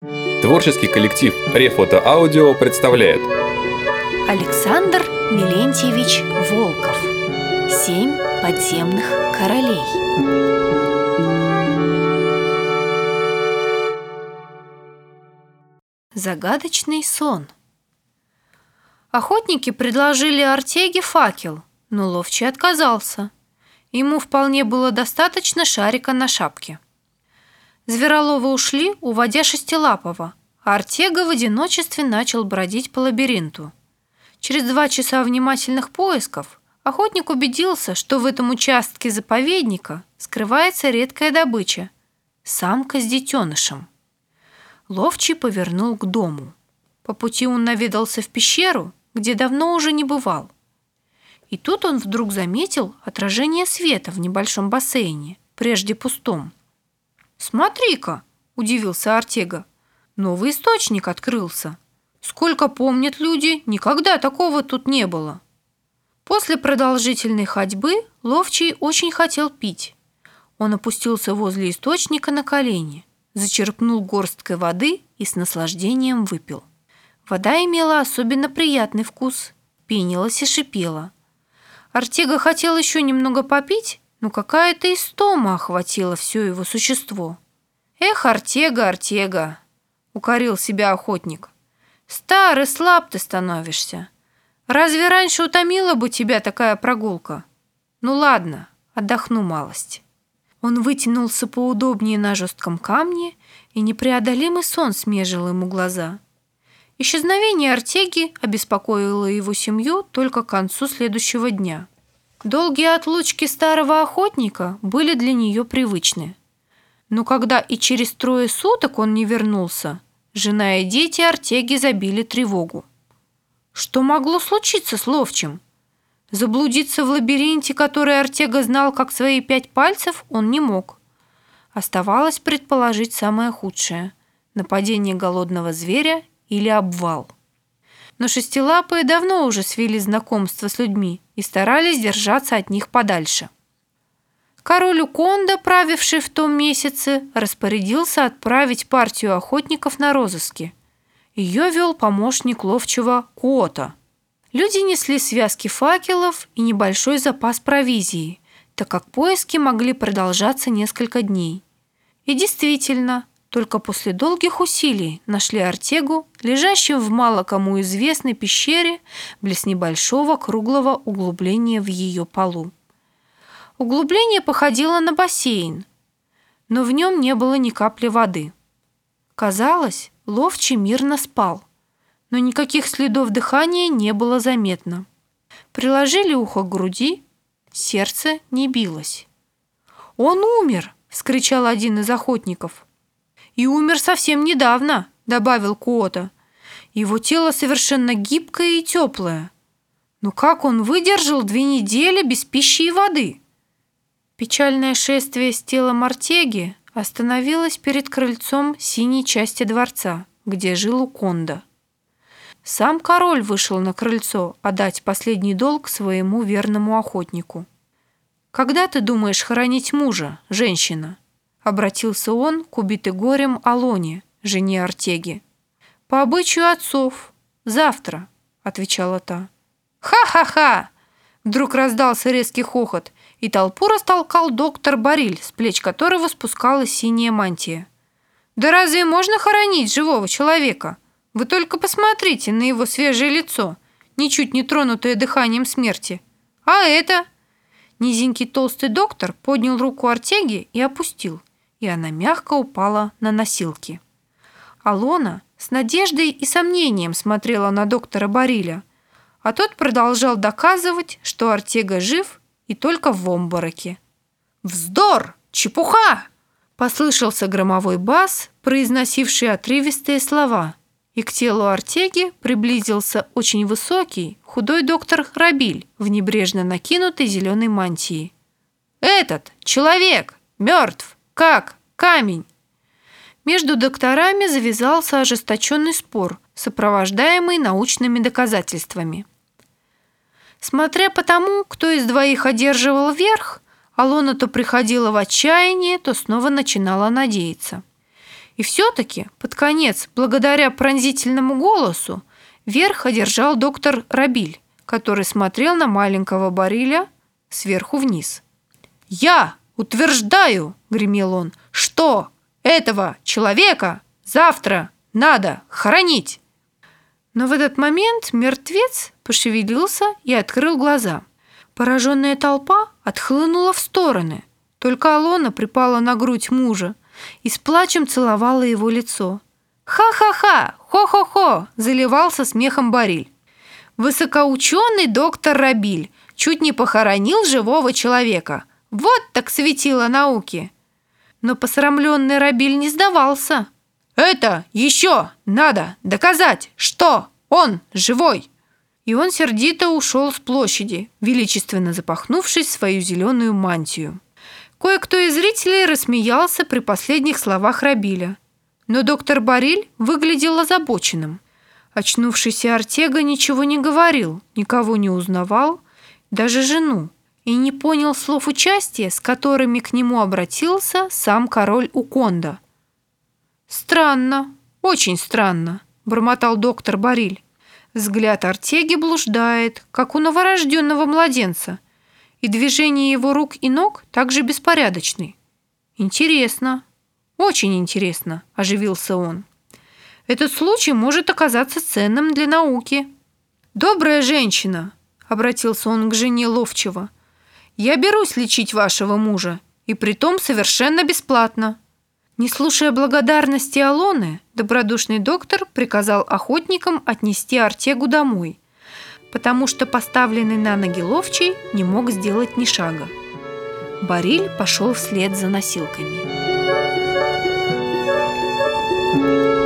Творческий коллектив Рефото Аудио представляет Александр Милентьевич Волков Семь подземных королей Загадочный сон Охотники предложили Артеге факел, но Ловчий отказался. Ему вполне было достаточно шарика на шапке. Звероловы ушли, уводя Шестилапова, а Артега в одиночестве начал бродить по лабиринту. Через два часа внимательных поисков охотник убедился, что в этом участке заповедника скрывается редкая добыча – самка с детенышем. Ловчий повернул к дому. По пути он наведался в пещеру, где давно уже не бывал. И тут он вдруг заметил отражение света в небольшом бассейне, прежде пустом. «Смотри-ка!» – удивился Артега. «Новый источник открылся. Сколько помнят люди, никогда такого тут не было». После продолжительной ходьбы Ловчий очень хотел пить. Он опустился возле источника на колени, зачерпнул горсткой воды и с наслаждением выпил. Вода имела особенно приятный вкус, пенилась и шипела. Артега хотел еще немного попить, но какая-то истома охватила все его существо. «Эх, Артега, Артега!» — укорил себя охотник. «Старый, слаб ты становишься. Разве раньше утомила бы тебя такая прогулка? Ну ладно, отдохну малость». Он вытянулся поудобнее на жестком камне, и непреодолимый сон смежил ему глаза. Исчезновение Артеги обеспокоило его семью только к концу следующего дня. Долгие отлучки старого охотника были для нее привычны. Но когда и через трое суток он не вернулся, жена и дети Артеги забили тревогу. Что могло случиться с Ловчим? Заблудиться в лабиринте, который Артега знал как свои пять пальцев, он не мог. Оставалось предположить самое худшее – нападение голодного зверя или обвал но шестилапые давно уже свели знакомство с людьми и старались держаться от них подальше. Король Уконда, правивший в том месяце, распорядился отправить партию охотников на розыски. Ее вел помощник ловчего Куота. Люди несли связки факелов и небольшой запас провизии, так как поиски могли продолжаться несколько дней. И действительно, только после долгих усилий нашли Артегу, лежащим в мало кому известной пещере близ небольшого круглого углубления в ее полу. Углубление походило на бассейн, но в нем не было ни капли воды. Казалось, ловчий мирно спал, но никаких следов дыхания не было заметно. Приложили ухо к груди, сердце не билось. «Он умер!» — вскричал один из охотников — и умер совсем недавно», — добавил Куота. «Его тело совершенно гибкое и теплое. Но как он выдержал две недели без пищи и воды?» Печальное шествие с телом Артеги остановилось перед крыльцом синей части дворца, где жил Уконда. Сам король вышел на крыльцо отдать последний долг своему верному охотнику. «Когда ты думаешь хоронить мужа, женщина?» Обратился он к убитой горем Алоне, жене Артеги. «По обычаю отцов. Завтра», — отвечала та. «Ха-ха-ха!» Вдруг раздался резкий хохот, и толпу растолкал доктор Бариль, с плеч которого спускалась синяя мантия. «Да разве можно хоронить живого человека? Вы только посмотрите на его свежее лицо, ничуть не тронутое дыханием смерти. А это...» Низенький толстый доктор поднял руку Артеги и опустил и она мягко упала на носилки. Алона с надеждой и сомнением смотрела на доктора Бариля, а тот продолжал доказывать, что Артега жив и только в обмороке. «Вздор! Чепуха!» Послышался громовой бас, произносивший отрывистые слова, и к телу Артеги приблизился очень высокий, худой доктор Рабиль в небрежно накинутой зеленой мантии. «Этот человек мертв!» Как? Камень!» Между докторами завязался ожесточенный спор, сопровождаемый научными доказательствами. Смотря по тому, кто из двоих одерживал верх, Алона то приходила в отчаяние, то снова начинала надеяться. И все-таки, под конец, благодаря пронзительному голосу, верх одержал доктор Рабиль, который смотрел на маленького Бариля сверху вниз. «Я утверждаю, — гремел он, — что этого человека завтра надо хоронить!» Но в этот момент мертвец пошевелился и открыл глаза. Пораженная толпа отхлынула в стороны. Только Алона припала на грудь мужа и с плачем целовала его лицо. «Ха-ха-ха! Хо-хо-хо!» – заливался смехом Бариль. «Высокоученый доктор Рабиль чуть не похоронил живого человека. Вот так светило науки!» Но посрамленный Рабиль не сдавался. «Это еще надо доказать, что он живой!» И он сердито ушел с площади, величественно запахнувшись в свою зеленую мантию. Кое-кто из зрителей рассмеялся при последних словах Рабиля. Но доктор Бариль выглядел озабоченным. Очнувшийся Артега ничего не говорил, никого не узнавал, даже жену, и не понял слов участия, с которыми к нему обратился сам король Уконда. «Странно, очень странно», – бормотал доктор Бариль. Взгляд Артеги блуждает, как у новорожденного младенца – и движения его рук и ног также беспорядочны. Интересно, очень интересно, оживился он. Этот случай может оказаться ценным для науки. Добрая женщина, обратился он к жене Ловчева. Я берусь лечить вашего мужа, и притом совершенно бесплатно. Не слушая благодарности Алоны, добродушный доктор приказал охотникам отнести Артегу домой – потому что поставленный на ноги ловчий не мог сделать ни шага. Бариль пошел вслед за носилками. Thank you.